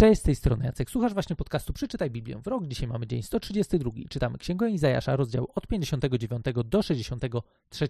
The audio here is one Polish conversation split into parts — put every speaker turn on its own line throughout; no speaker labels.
Cześć, z tej strony Jacek. Słuchasz właśnie podcastu Przeczytaj Biblię w rok. Dzisiaj mamy dzień 132. Czytamy Księgę Izajasza, rozdział od 59 do 63.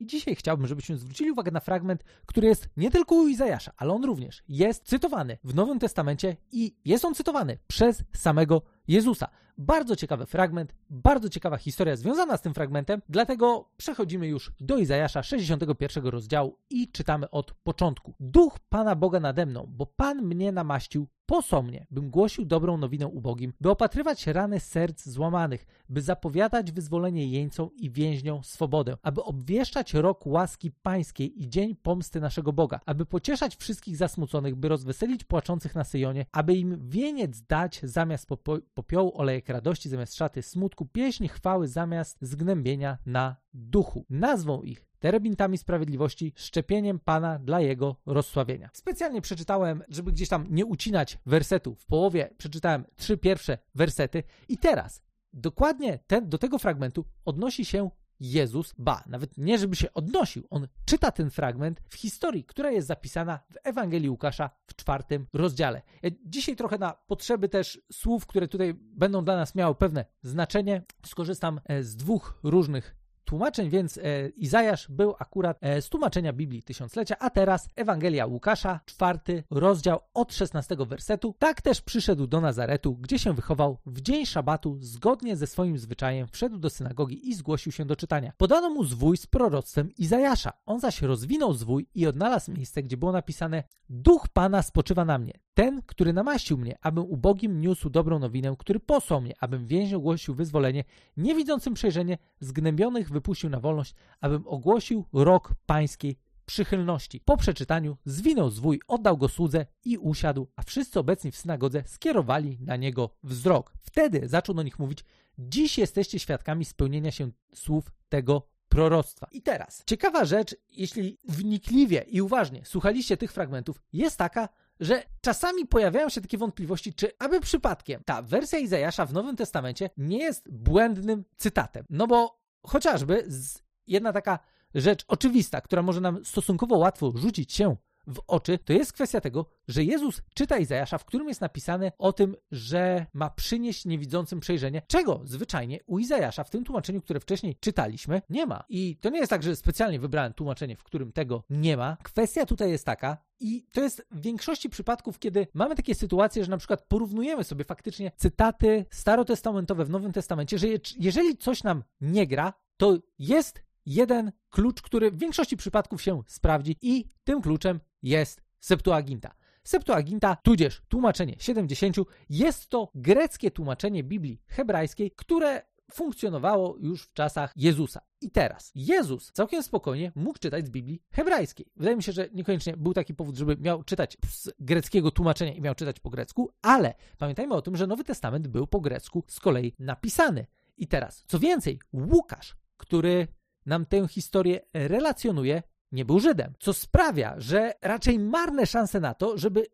I dzisiaj chciałbym, żebyśmy zwrócili uwagę na fragment, który jest nie tylko u Izajasza, ale on również jest cytowany w Nowym Testamencie i jest on cytowany przez samego Jezusa. Bardzo ciekawy fragment, bardzo ciekawa historia związana z tym fragmentem, dlatego przechodzimy już do Izajasza 61 rozdziału i czytamy od początku. Duch Pana Boga nade mną, bo Pan mnie namaścił posłał mnie, bym głosił dobrą nowinę ubogim, by opatrywać rany serc złamanych, by zapowiadać wyzwolenie jeńcom i więźniom swobodę, aby obwieszczać rok łaski pańskiej i dzień pomsty naszego Boga, aby pocieszać wszystkich zasmuconych, by rozweselić płaczących na Syjonie, aby im wieniec dać zamiast popo- popiołu olejek radości, zamiast szaty smutku, pieśń chwały zamiast zgnębienia na duchu. Nazwą ich terebintami sprawiedliwości, szczepieniem Pana dla Jego rozsławienia. Specjalnie przeczytałem, żeby gdzieś tam nie ucinać wersetu. W połowie przeczytałem trzy pierwsze wersety i teraz dokładnie ten, do tego fragmentu odnosi się Jezus, ba, nawet nie żeby się odnosił, on czyta ten fragment w historii, która jest zapisana w Ewangelii Łukasza w czwartym rozdziale. Ja dzisiaj trochę na potrzeby też słów, które tutaj będą dla nas miały pewne znaczenie, skorzystam e, z dwóch różnych tłumaczeń, więc e, Izajasz był akurat e, z tłumaczenia Biblii Tysiąclecia, a teraz Ewangelia Łukasza, czwarty rozdział od 16 wersetu. Tak też przyszedł do Nazaretu, gdzie się wychował w dzień szabatu, zgodnie ze swoim zwyczajem wszedł do synagogi i zgłosił się do czytania. Podano mu zwój z proroctwem Izajasza. On zaś rozwinął zwój i odnalazł miejsce, gdzie było napisane Duch Pana spoczywa na mnie. Ten, który namaścił mnie, abym ubogim niósł dobrą nowinę, który posłał mnie, abym więźniom głosił wyzwolenie, niewidzącym przejrzenie, zgnębionych wypuścił na wolność, abym ogłosił rok pańskiej przychylności. Po przeczytaniu zwinął zwój, oddał go słudze i usiadł, a wszyscy obecni w synagodze skierowali na niego wzrok. Wtedy zaczął do nich mówić: Dziś jesteście świadkami spełnienia się słów tego proroctwa. I teraz, ciekawa rzecz, jeśli wnikliwie i uważnie słuchaliście tych fragmentów, jest taka, że czasami pojawiają się takie wątpliwości, czy aby przypadkiem ta wersja Izajasza w Nowym Testamencie nie jest błędnym cytatem. No bo chociażby jedna taka rzecz oczywista, która może nam stosunkowo łatwo rzucić się w oczy, to jest kwestia tego, że Jezus czyta Izajasza, w którym jest napisane o tym, że ma przynieść niewidzącym przejrzenie, czego zwyczajnie u Izajasza w tym tłumaczeniu, które wcześniej czytaliśmy, nie ma. I to nie jest tak, że specjalnie wybrałem tłumaczenie, w którym tego nie ma. Kwestia tutaj jest taka, i to jest w większości przypadków, kiedy mamy takie sytuacje, że na przykład porównujemy sobie faktycznie cytaty starotestamentowe w Nowym Testamencie, że jeżeli coś nam nie gra, to jest jeden klucz, który w większości przypadków się sprawdzi i tym kluczem jest Septuaginta. Septuaginta, tudzież tłumaczenie 70, jest to greckie tłumaczenie Biblii hebrajskiej, które funkcjonowało już w czasach Jezusa. I teraz Jezus całkiem spokojnie mógł czytać z Biblii hebrajskiej. Wydaje mi się, że niekoniecznie był taki powód, żeby miał czytać z greckiego tłumaczenia i miał czytać po grecku, ale pamiętajmy o tym, że Nowy Testament był po grecku z kolei napisany. I teraz, co więcej, Łukasz, który nam tę historię relacjonuje, nie był Żydem, co sprawia, że raczej marne szanse na to, żeby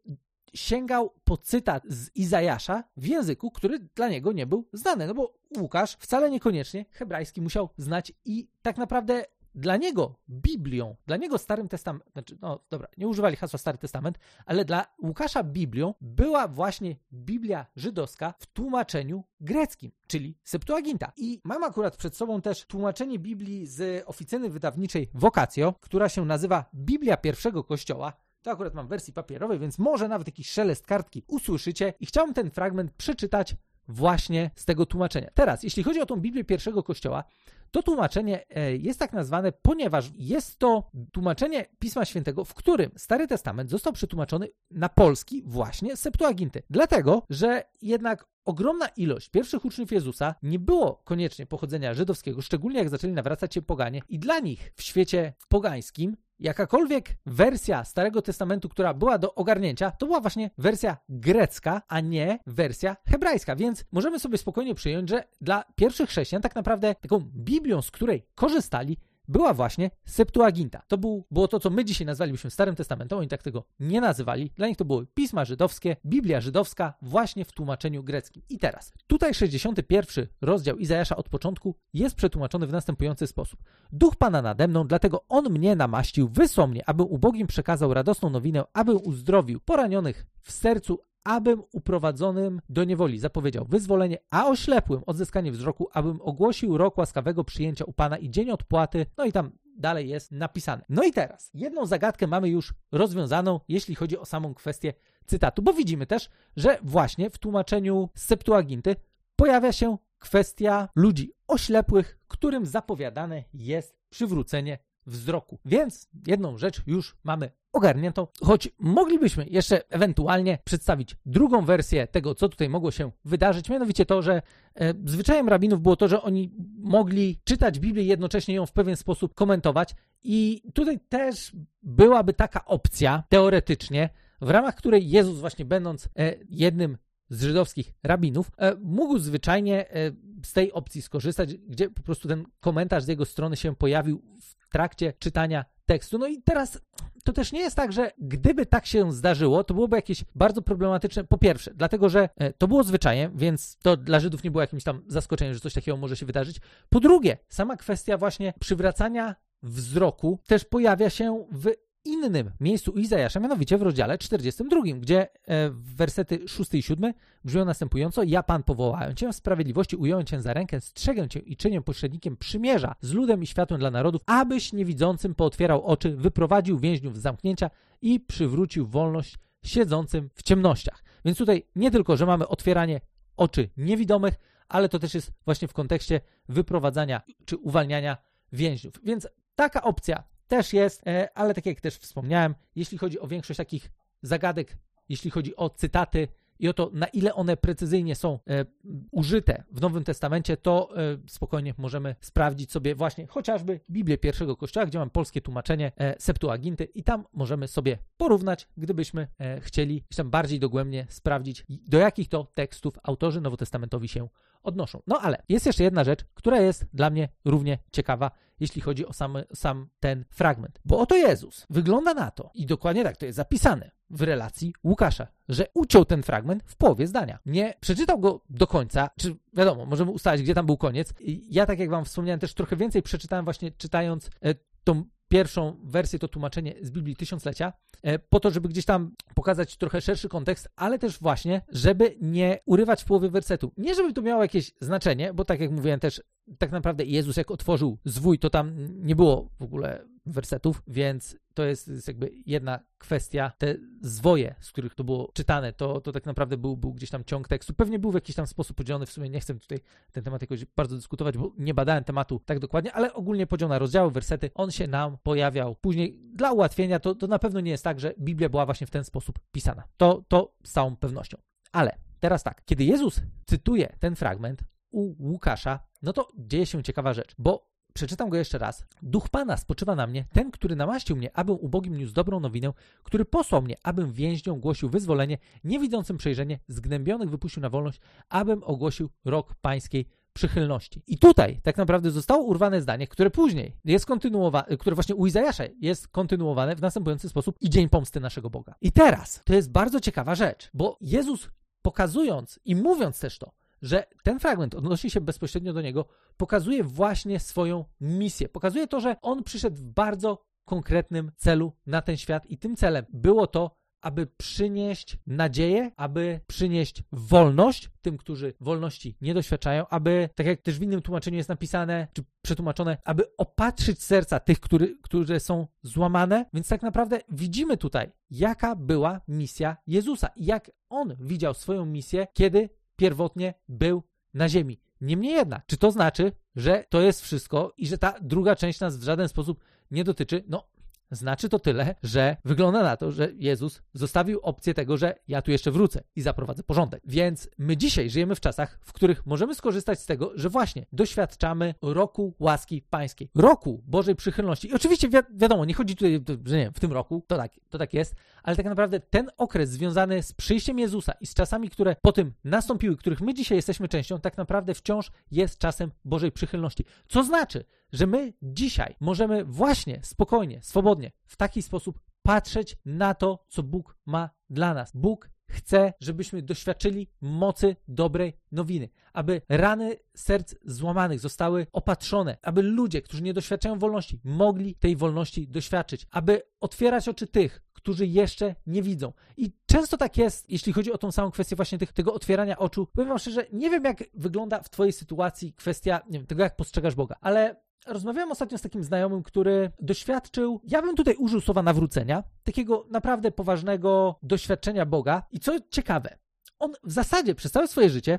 sięgał po cytat z Izajasza w języku, który dla niego nie był znany. No bo Łukasz wcale niekoniecznie hebrajski musiał znać i tak naprawdę dla niego Biblią, dla niego Starym Testamentem, znaczy, no dobra, nie używali hasła Stary Testament, ale dla Łukasza Biblią była właśnie Biblia żydowska w tłumaczeniu greckim, czyli Septuaginta. I mam akurat przed sobą też tłumaczenie Biblii z oficyny wydawniczej Vocatio, która się nazywa Biblia Pierwszego Kościoła. To akurat mam w wersji papierowej, więc może nawet jakiś szelest kartki usłyszycie i chciałbym ten fragment przeczytać właśnie z tego tłumaczenia. Teraz, jeśli chodzi o tą Biblię pierwszego kościoła, to tłumaczenie e, jest tak nazwane, ponieważ jest to tłumaczenie Pisma Świętego, w którym Stary Testament został przetłumaczony na polski właśnie Septuaginty. Dlatego, że jednak ogromna ilość pierwszych uczniów Jezusa nie było koniecznie pochodzenia żydowskiego, szczególnie jak zaczęli nawracać się poganie i dla nich w świecie pogańskim jakakolwiek wersja Starego Testamentu, która była do ogarnięcia, to była właśnie wersja grecka, a nie wersja hebrajska. Więc możemy sobie spokojnie przyjąć, że dla pierwszych chrześcijan tak naprawdę taką Biblią, z której korzystali, była właśnie Septuaginta. To był, było to, co my dzisiaj nazwalibyśmy Starym Testamentem, oni tak tego nie nazywali. Dla nich to były pisma żydowskie, Biblia żydowska właśnie w tłumaczeniu greckim. I teraz, tutaj 61 rozdział Izajasza od początku jest przetłumaczony w następujący sposób. Duch Pana nade mną, dlatego On mnie namaścił, wysłał mnie, abym ubogim przekazał radosną nowinę, abym uzdrowił poranionych w sercu, abym uprowadzonym do niewoli zapowiedział wyzwolenie, a oślepłym odzyskanie wzroku, abym ogłosił rok łaskawego przyjęcia u Pana i dzień odpłaty, no i tam dalej jest napisane. No i teraz, jedną zagadkę mamy już rozwiązaną, jeśli chodzi o samą kwestię cytatu, bo widzimy też, że właśnie w tłumaczeniu Septuaginty pojawia się kwestia ludzi oślepłych, którym zapowiadane jest przywrócenie wzroku. Więc jedną rzecz już mamy ogarniętą, choć moglibyśmy jeszcze ewentualnie przedstawić drugą wersję tego, co tutaj mogło się wydarzyć, mianowicie to, że e, zwyczajem rabinów było to, że oni mogli czytać Biblię i jednocześnie ją w pewien sposób komentować i tutaj też byłaby taka opcja, teoretycznie, w ramach której Jezus właśnie będąc e, jednym z żydowskich rabinów, e, mógł zwyczajnie e, z tej opcji skorzystać, gdzie po prostu ten komentarz z jego strony się pojawił w trakcie czytania tekstu. No i teraz to też nie jest tak, że gdyby tak się zdarzyło, to byłoby jakieś bardzo problematyczne. Po pierwsze, dlatego, że e, to było zwyczajem, więc to dla Żydów nie było jakimś tam zaskoczeniem, że coś takiego może się wydarzyć. Po drugie, sama kwestia właśnie przywracania wzroku też pojawia się w innym miejscu Izajasza, mianowicie w rozdziale 42, gdzie e, wersety 6 i 7 brzmią następująco: Ja Pan powołałem Cię w sprawiedliwości, ująłem Cię za rękę, strzegę Cię i czynię pośrednikiem przymierza z ludem i światłem dla narodów, abyś niewidzącym pootwierał oczy, wyprowadził więźniów z zamknięcia i przywrócił wolność siedzącym w ciemnościach. Więc tutaj nie tylko, że mamy otwieranie oczy niewidomych, ale to też jest właśnie w kontekście wyprowadzania czy uwalniania więźniów. Więc taka opcja też jest, e, ale tak jak też wspomniałem, jeśli chodzi o większość takich zagadek, jeśli chodzi o cytaty i o to, na ile one precyzyjnie są e, użyte w Nowym Testamencie, to e, spokojnie możemy sprawdzić sobie właśnie chociażby Biblię pierwszego Kościoła, gdzie mam polskie tłumaczenie Septuaginty i tam możemy sobie porównać, gdybyśmy chcieli tam bardziej dogłębnie sprawdzić, do jakich to tekstów autorzy nowotestamentowi się odnoszą. No ale jest jeszcze jedna rzecz, która jest dla mnie równie ciekawa, jeśli chodzi o sam, sam ten fragment. Bo oto Jezus wygląda na to, i dokładnie tak to jest zapisane w relacji Łukasza, że uciął ten fragment w połowie zdania. Nie przeczytał go do końca, czy wiadomo, możemy ustalić, gdzie tam był koniec. Ja, tak jak wam wspomniałem, też trochę więcej przeczytałem właśnie czytając e, tą pierwszą wersję, to tłumaczenie z Biblii Tysiąclecia, e, po to, żeby gdzieś tam pokazać trochę szerszy kontekst, ale też właśnie, żeby nie urywać w połowie wersetu. Nie, żeby to miało jakieś znaczenie, bo tak jak mówiłem też, tak naprawdę Jezus jak otworzył zwój, to tam nie było w ogóle wersetów, więc to jest, jakby jedna kwestia. Te zwoje, z których to było czytane, to, to tak naprawdę był, był gdzieś tam ciąg tekstu. Pewnie był w jakiś tam sposób podzielony, w sumie nie chcę tutaj ten temat jakoś bardzo dyskutować, bo nie badałem tematu tak dokładnie, ale ogólnie podział na rozdziały, wersety, on się nam pojawiał. Później dla ułatwienia to, to na pewno nie jest tak, że Biblia była właśnie w ten sposób pisana. To, to z całą pewnością. Ale teraz tak, kiedy Jezus cytuje ten fragment u Łukasza, no to dzieje się ciekawa rzecz, bo Przeczytam go jeszcze raz. Duch Pana spoczywa na mnie, ten, który namaścił mnie, abym ubogim niósł dobrą nowinę, który posłał mnie, abym więźniom głosił wyzwolenie, niewidzącym przejrzenie, zgnębionych wypuścił na wolność, abym ogłosił rok pańskiej przychylności. I tutaj tak naprawdę zostało urwane zdanie, które później jest kontynuowane, które właśnie u Izajasza jest kontynuowane w następujący sposób i dzień pomsty naszego Boga. I teraz to jest bardzo ciekawa rzecz, bo Jezus pokazując i mówiąc też to, że ten fragment odnosi się bezpośrednio do niego, pokazuje właśnie swoją misję. Pokazuje to, że on przyszedł w bardzo konkretnym celu na ten świat i tym celem było to, aby przynieść nadzieję, aby przynieść wolność tym, którzy wolności nie doświadczają, aby, tak jak też w innym tłumaczeniu jest napisane, czy przetłumaczone, aby opatrzyć serca tych, który, które są złamane. Więc tak naprawdę widzimy tutaj, jaka była misja Jezusa i jak on widział swoją misję, kiedy pierwotnie był na ziemi. Niemniej jednak, czy to znaczy, że to jest wszystko i że ta druga część nas w żaden sposób nie dotyczy? No, znaczy to tyle, że wygląda na to, że Jezus zostawił opcję tego, że ja tu jeszcze wrócę i zaprowadzę porządek. Więc my dzisiaj żyjemy w czasach, w których możemy skorzystać z tego, że właśnie doświadczamy roku łaski pańskiej, roku Bożej przychylności. I oczywiście wi wiadomo, nie chodzi tutaj, że nie wiem, w tym roku, to tak, to tak jest, ale tak naprawdę ten okres związany z przyjściem Jezusa i z czasami, które po tym nastąpiły, których my dzisiaj jesteśmy częścią, tak naprawdę wciąż jest czasem Bożej przychylności. Co znaczy, że my dzisiaj możemy właśnie spokojnie, swobodnie, w taki sposób patrzeć na to, co Bóg ma dla nas. Bóg chce, żebyśmy doświadczyli mocy dobrej nowiny, aby rany serc złamanych zostały opatrzone, aby ludzie, którzy nie doświadczają wolności, mogli tej wolności doświadczyć, aby otwierać oczy tych, którzy jeszcze nie widzą. I często tak jest, jeśli chodzi o tą samą kwestię właśnie tych, tego otwierania oczu. Powiem wam szczerze, nie wiem jak wygląda w twojej sytuacji kwestia wiem, tego, jak postrzegasz Boga, ale rozmawiałem ostatnio z takim znajomym, który doświadczył, ja bym tutaj użył słowa nawrócenia, takiego naprawdę poważnego doświadczenia Boga. I co ciekawe, on w zasadzie przez całe swoje życie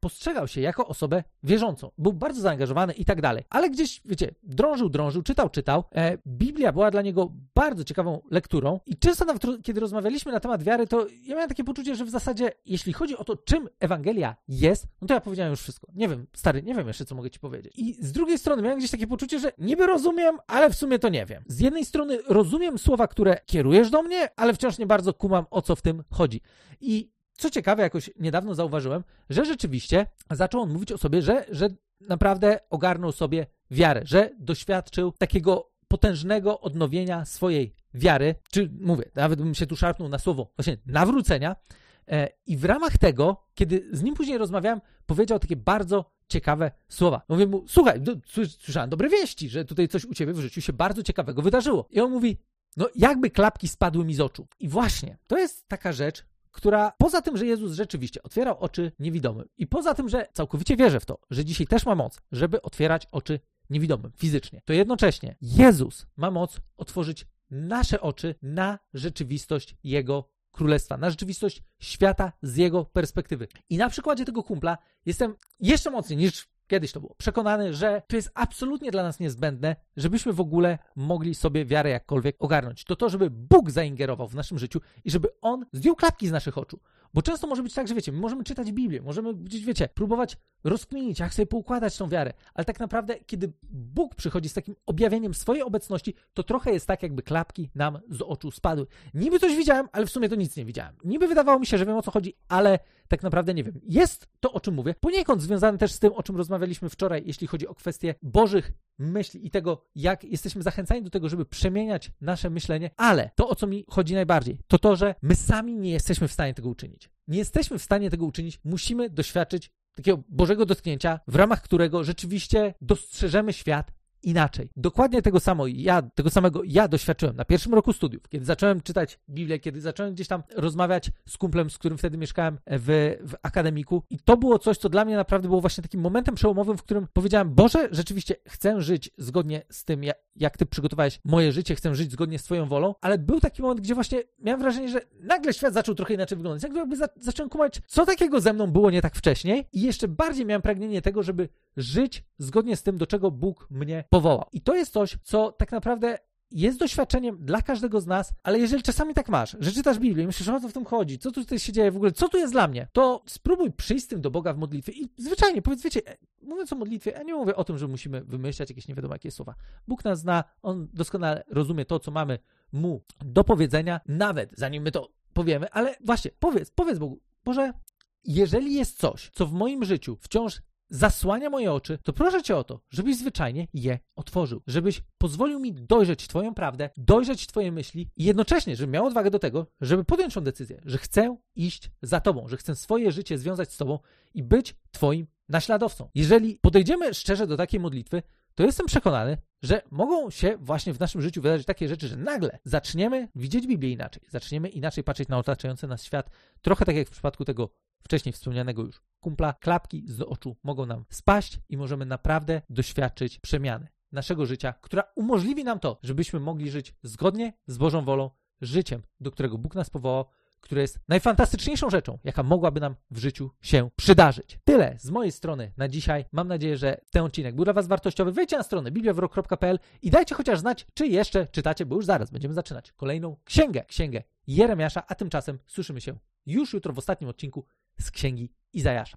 postrzegał się jako osobę wierzącą. Był bardzo zaangażowany i tak dalej. Ale gdzieś, wiecie, drążył, drążył, czytał, czytał. E, Biblia była dla niego bardzo ciekawą lekturą i często nawet, kiedy rozmawialiśmy na temat wiary, to ja miałem takie poczucie, że w zasadzie, jeśli chodzi o to, czym Ewangelia jest, no to ja powiedziałem już wszystko. Nie wiem, stary, nie wiem jeszcze, co mogę ci powiedzieć. I z drugiej strony miałem gdzieś takie poczucie, że niby rozumiem, ale w sumie to nie wiem. Z jednej strony rozumiem słowa, które kierujesz do mnie, ale wciąż nie bardzo kumam, o co w tym chodzi. I co ciekawe, jakoś niedawno zauważyłem, że rzeczywiście zaczął on mówić o sobie, że, że naprawdę ogarnął sobie wiarę, że doświadczył takiego potężnego odnowienia swojej wiary, czy mówię, nawet bym się tu szarpnął na słowo właśnie nawrócenia. E, I w ramach tego, kiedy z nim później rozmawiałem, powiedział takie bardzo ciekawe słowa. Mówię mu, słuchaj, słyszałem dobre wieści, że tutaj coś u ciebie w życiu się bardzo ciekawego wydarzyło. I on mówi, no jakby klapki spadły mi z oczu. I właśnie, to jest taka rzecz, która poza tym, że Jezus rzeczywiście otwierał oczy niewidomym i poza tym, że całkowicie wierzę w to, że dzisiaj też ma moc, żeby otwierać oczy niewidomym fizycznie, to jednocześnie Jezus ma moc otworzyć nasze oczy na rzeczywistość Jego królestwa, na rzeczywistość świata z Jego perspektywy. I na przykładzie tego kumpla jestem jeszcze mocniej niż kiedyś to było, przekonany, że to jest absolutnie dla nas niezbędne, żebyśmy w ogóle mogli sobie wiarę jakkolwiek ogarnąć. To to, żeby Bóg zaingerował w naszym życiu i żeby On zdjął klapki z naszych oczu. Bo często może być tak, że wiecie, my możemy czytać Biblię, możemy gdzieś, wiecie, próbować rozkminić, jak sobie poukładać tą wiarę, ale tak naprawdę, kiedy Bóg przychodzi z takim objawieniem swojej obecności, to trochę jest tak, jakby klapki nam z oczu spadły. Niby coś widziałem, ale w sumie to nic nie widziałem. Niby wydawało mi się, że wiem o co chodzi, ale tak naprawdę nie wiem. Jest to, o czym mówię, poniekąd związane też z tym, o czym rozmawialiśmy wczoraj, jeśli chodzi o kwestie Bożych myśli i tego, jak jesteśmy zachęcani do tego, żeby przemieniać nasze myślenie, ale to, o co mi chodzi najbardziej, to to, że my sami nie jesteśmy w stanie tego uczynić. Nie jesteśmy w stanie tego uczynić, musimy doświadczyć takiego Bożego dotknięcia, w ramach którego rzeczywiście dostrzeżemy świat inaczej. Dokładnie tego samo ja, tego samego ja doświadczyłem na pierwszym roku studiów, kiedy zacząłem czytać Biblię, kiedy zacząłem gdzieś tam rozmawiać z kumplem, z którym wtedy mieszkałem w, w akademiku. I to było coś, co dla mnie naprawdę było właśnie takim momentem przełomowym, w którym powiedziałem, Boże, rzeczywiście chcę żyć zgodnie z tym, jak, jak Ty przygotowałeś moje życie, chcę żyć zgodnie z Twoją wolą, ale był taki moment, gdzie właśnie miałem wrażenie, że nagle świat zaczął trochę inaczej wyglądać, jakby za, zacząłem kumać, co takiego ze mną było nie tak wcześniej. I jeszcze bardziej miałem pragnienie tego, żeby żyć zgodnie z tym, do czego Bóg mnie powołał. I to jest coś, co tak naprawdę jest doświadczeniem dla każdego z nas, ale jeżeli czasami tak masz, że czytasz Biblię i myślisz, o co w tym chodzi, co tu tutaj się dzieje w ogóle, co tu jest dla mnie, to spróbuj przyjść z tym do Boga w modlitwie i zwyczajnie powiedz, wiecie, mówiąc o modlitwie, ja nie mówię o tym, że musimy wymyślać jakieś nie wiadomo jakie słowa. Bóg nas zna, On doskonale rozumie to, co mamy Mu do powiedzenia, nawet zanim my to powiemy, ale właśnie, powiedz, powiedz Bogu, Boże, jeżeli jest coś, co w moim życiu wciąż zasłania moje oczy, to proszę Cię o to, żebyś zwyczajnie je otworzył, żebyś pozwolił mi dojrzeć Twoją prawdę, dojrzeć Twoje myśli i jednocześnie, żebym miał odwagę do tego, żeby podjąć tą decyzję, że chcę iść za Tobą, że chcę swoje życie związać z Tobą i być Twoim naśladowcą. Jeżeli podejdziemy szczerze do takiej modlitwy, to jestem przekonany, że mogą się właśnie w naszym życiu wydarzyć takie rzeczy, że nagle zaczniemy widzieć Biblię inaczej, zaczniemy inaczej patrzeć na otaczający nas świat, trochę tak jak w przypadku tego wcześniej wspomnianego już kumpla, klapki z oczu mogą nam spaść i możemy naprawdę doświadczyć przemiany naszego życia, która umożliwi nam to, żebyśmy mogli żyć zgodnie z Bożą wolą, życiem, do którego Bóg nas powołał, które jest najfantastyczniejszą rzeczą, jaka mogłaby nam w życiu się przydarzyć. Tyle z mojej strony na dzisiaj. Mam nadzieję, że ten odcinek był dla Was wartościowy. Wejdźcie na stronę bibliawrok.pl i dajcie chociaż znać, czy jeszcze czytacie, bo już zaraz będziemy zaczynać kolejną księgę, księgę Jeremiasza, a tymczasem słyszymy się już jutro w ostatnim odcinku z księgi Izajasza.